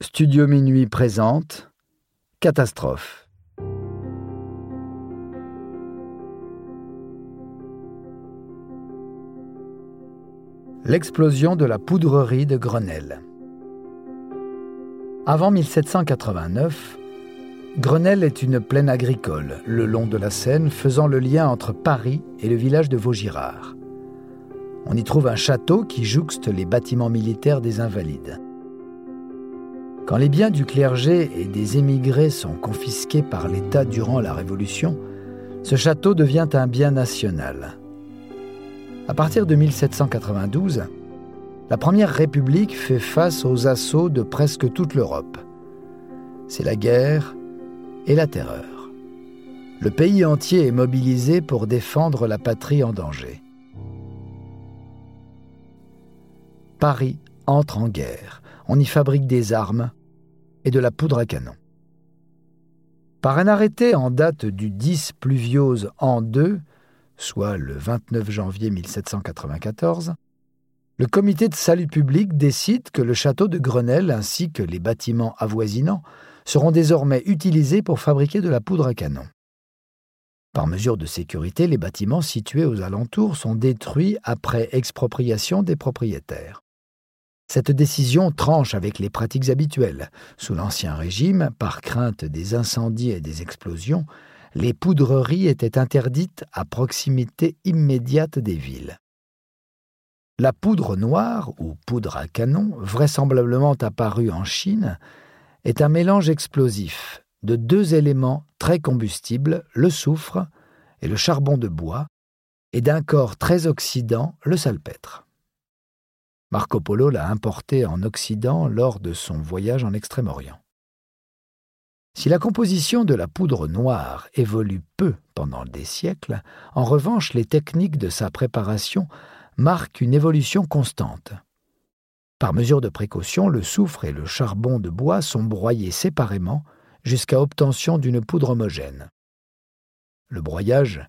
Studio Minuit présente Catastrophe. L'explosion de la poudrerie de Grenelle. Avant 1789, Grenelle est une plaine agricole, le long de la Seine, faisant le lien entre Paris et le village de Vaugirard. On y trouve un château qui jouxte les bâtiments militaires des Invalides. Quand les biens du clergé et des émigrés sont confisqués par l'État durant la Révolution, ce château devient un bien national. À partir de 1792, la Première République fait face aux assauts de presque toute l'Europe. C'est la guerre et la terreur. Le pays entier est mobilisé pour défendre la patrie en danger. Paris entre en guerre. On y fabrique des armes, et de la poudre à canon. Par un arrêté en date du 10 pluviose an 2, soit le 29 janvier 1794, le comité de salut public décide que le château de Grenelle ainsi que les bâtiments avoisinants seront désormais utilisés pour fabriquer de la poudre à canon. Par mesure de sécurité, les bâtiments situés aux alentours sont détruits après expropriation des propriétaires. Cette décision tranche avec les pratiques habituelles. Sous l'Ancien Régime, par crainte des incendies et des explosions, les poudreries étaient interdites à proximité immédiate des villes. La poudre noire, ou poudre à canon, vraisemblablement apparue en Chine, est un mélange explosif de deux éléments très combustibles, le soufre et le charbon de bois, et d'un corps très oxydant, le salpêtre. Marco Polo l'a importé en Occident lors de son voyage en Extrême-Orient. Si la composition de la poudre noire évolue peu pendant des siècles, en revanche les techniques de sa préparation marquent une évolution constante. Par mesure de précaution, le soufre et le charbon de bois sont broyés séparément jusqu'à obtention d'une poudre homogène. Le broyage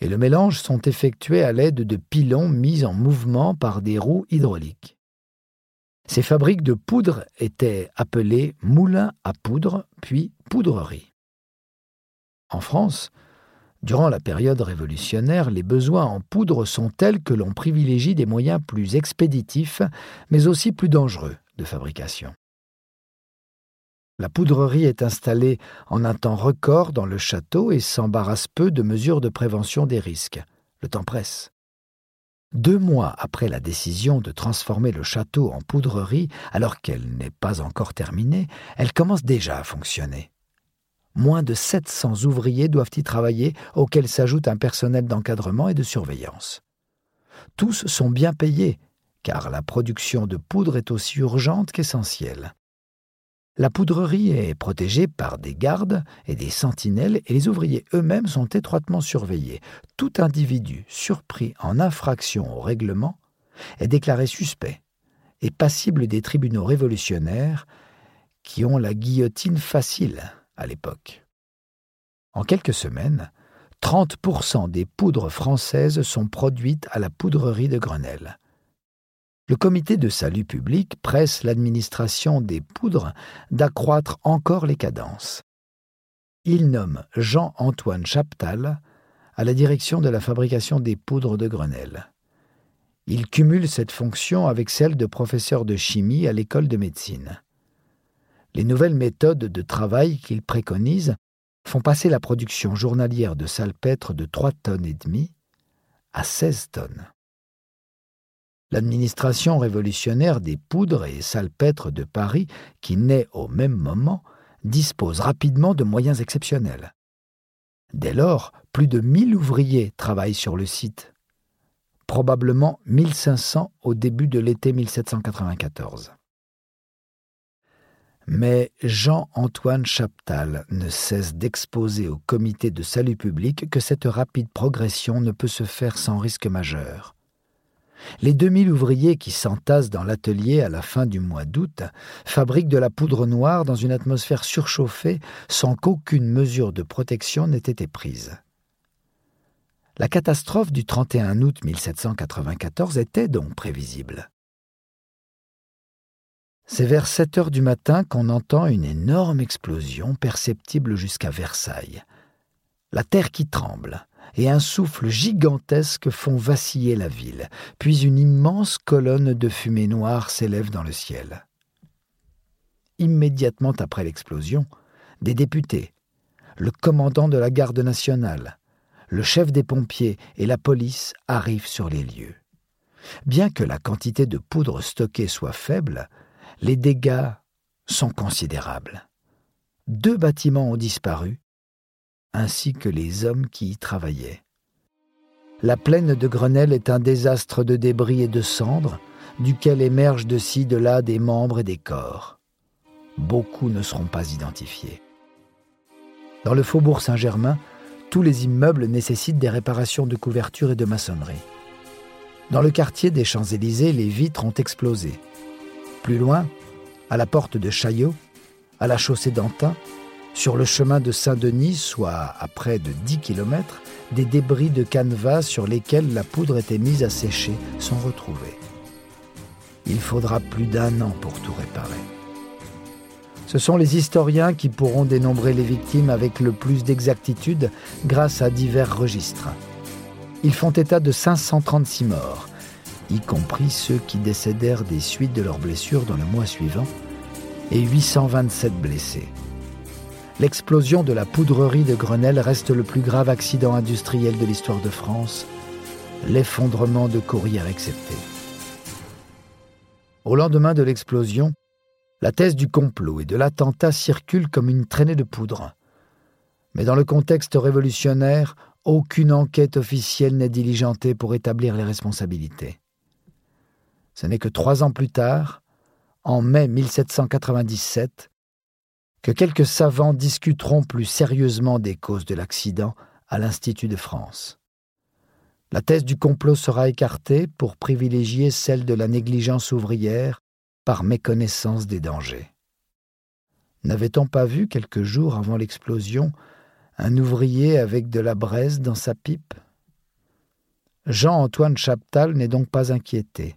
et le mélange sont effectués à l'aide de pilons mis en mouvement par des roues hydrauliques. Ces fabriques de poudre étaient appelées moulins à poudre, puis poudreries. En France, durant la période révolutionnaire, les besoins en poudre sont tels que l'on privilégie des moyens plus expéditifs, mais aussi plus dangereux de fabrication. La poudrerie est installée en un temps record dans le château et s'embarrasse peu de mesures de prévention des risques. Le temps presse. Deux mois après la décision de transformer le château en poudrerie, alors qu'elle n'est pas encore terminée, elle commence déjà à fonctionner. Moins de 700 ouvriers doivent y travailler, auxquels s'ajoute un personnel d'encadrement et de surveillance. Tous sont bien payés, car la production de poudre est aussi urgente qu'essentielle. La poudrerie est protégée par des gardes et des sentinelles et les ouvriers eux-mêmes sont étroitement surveillés. Tout individu surpris en infraction au règlement est déclaré suspect et passible des tribunaux révolutionnaires qui ont la guillotine facile à l'époque. En quelques semaines, 30% des poudres françaises sont produites à la poudrerie de Grenelle le comité de salut public presse l'administration des poudres d'accroître encore les cadences. Il nomme Jean-Antoine Chaptal à la direction de la fabrication des poudres de Grenelle. Il cumule cette fonction avec celle de professeur de chimie à l'école de médecine. Les nouvelles méthodes de travail qu'il préconise font passer la production journalière de salpêtre de 3 tonnes et demie à 16 tonnes. L'administration révolutionnaire des poudres et salpêtres de Paris, qui naît au même moment, dispose rapidement de moyens exceptionnels. Dès lors, plus de 1000 ouvriers travaillent sur le site, probablement 1500 au début de l'été 1794. Mais Jean-Antoine Chaptal ne cesse d'exposer au comité de salut public que cette rapide progression ne peut se faire sans risque majeur. Les 2000 ouvriers qui s'entassent dans l'atelier à la fin du mois d'août fabriquent de la poudre noire dans une atmosphère surchauffée sans qu'aucune mesure de protection n'ait été prise. La catastrophe du 31 août 1794 était donc prévisible. C'est vers 7 heures du matin qu'on entend une énorme explosion perceptible jusqu'à Versailles. La terre qui tremble et un souffle gigantesque font vaciller la ville, puis une immense colonne de fumée noire s'élève dans le ciel. Immédiatement après l'explosion, des députés, le commandant de la garde nationale, le chef des pompiers et la police arrivent sur les lieux. Bien que la quantité de poudre stockée soit faible, les dégâts sont considérables. Deux bâtiments ont disparu, ainsi que les hommes qui y travaillaient. La plaine de Grenelle est un désastre de débris et de cendres, duquel émergent de ci, de là des membres et des corps. Beaucoup ne seront pas identifiés. Dans le faubourg Saint-Germain, tous les immeubles nécessitent des réparations de couverture et de maçonnerie. Dans le quartier des Champs-Élysées, les vitres ont explosé. Plus loin, à la porte de Chaillot, à la chaussée d'Antin, sur le chemin de Saint-Denis, soit à près de 10 km, des débris de canevas sur lesquels la poudre était mise à sécher sont retrouvés. Il faudra plus d'un an pour tout réparer. Ce sont les historiens qui pourront dénombrer les victimes avec le plus d'exactitude grâce à divers registres. Ils font état de 536 morts, y compris ceux qui décédèrent des suites de leurs blessures dans le mois suivant, et 827 blessés. L'explosion de la poudrerie de Grenelle reste le plus grave accident industriel de l'histoire de France, l'effondrement de courrières excepté. Au lendemain de l'explosion, la thèse du complot et de l'attentat circule comme une traînée de poudre. Mais dans le contexte révolutionnaire, aucune enquête officielle n'est diligentée pour établir les responsabilités. Ce n'est que trois ans plus tard, en mai 1797, que quelques savants discuteront plus sérieusement des causes de l'accident à l'Institut de France. La thèse du complot sera écartée pour privilégier celle de la négligence ouvrière par méconnaissance des dangers. N'avait-on pas vu quelques jours avant l'explosion un ouvrier avec de la braise dans sa pipe? Jean-Antoine Chaptal n'est donc pas inquiété.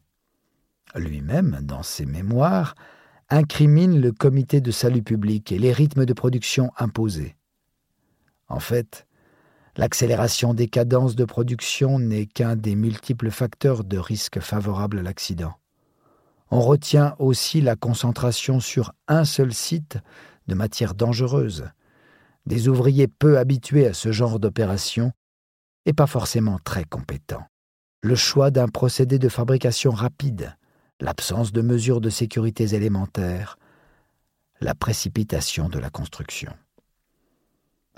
Lui-même, dans ses mémoires, incrimine le comité de salut public et les rythmes de production imposés. En fait, l'accélération des cadences de production n'est qu'un des multiples facteurs de risque favorables à l'accident. On retient aussi la concentration sur un seul site de matières dangereuses, des ouvriers peu habitués à ce genre d'opération et pas forcément très compétents. Le choix d'un procédé de fabrication rapide, l'absence de mesures de sécurité élémentaires, la précipitation de la construction.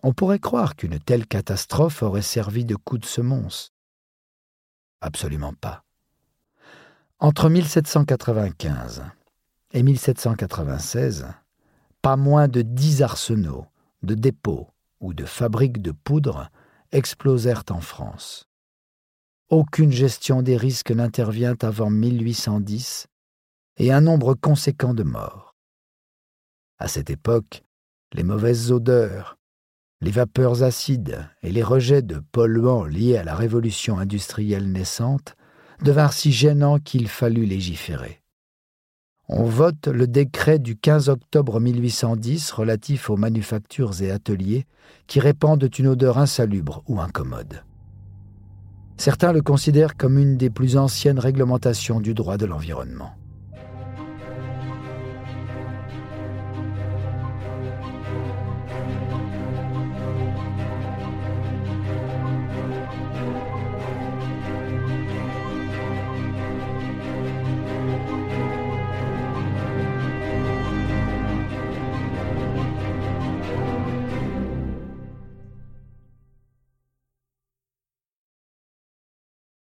On pourrait croire qu'une telle catastrophe aurait servi de coup de semonce. Absolument pas. Entre 1795 et 1796, pas moins de dix arsenaux, de dépôts ou de fabriques de poudre explosèrent en France. Aucune gestion des risques n'intervient avant 1810 et un nombre conséquent de morts. À cette époque, les mauvaises odeurs, les vapeurs acides et les rejets de polluants liés à la révolution industrielle naissante devinrent si gênants qu'il fallut légiférer on vote le décret du 15 octobre 1810 relatif aux manufactures et ateliers qui répandent une odeur insalubre ou incommode. Certains le considèrent comme une des plus anciennes réglementations du droit de l'environnement.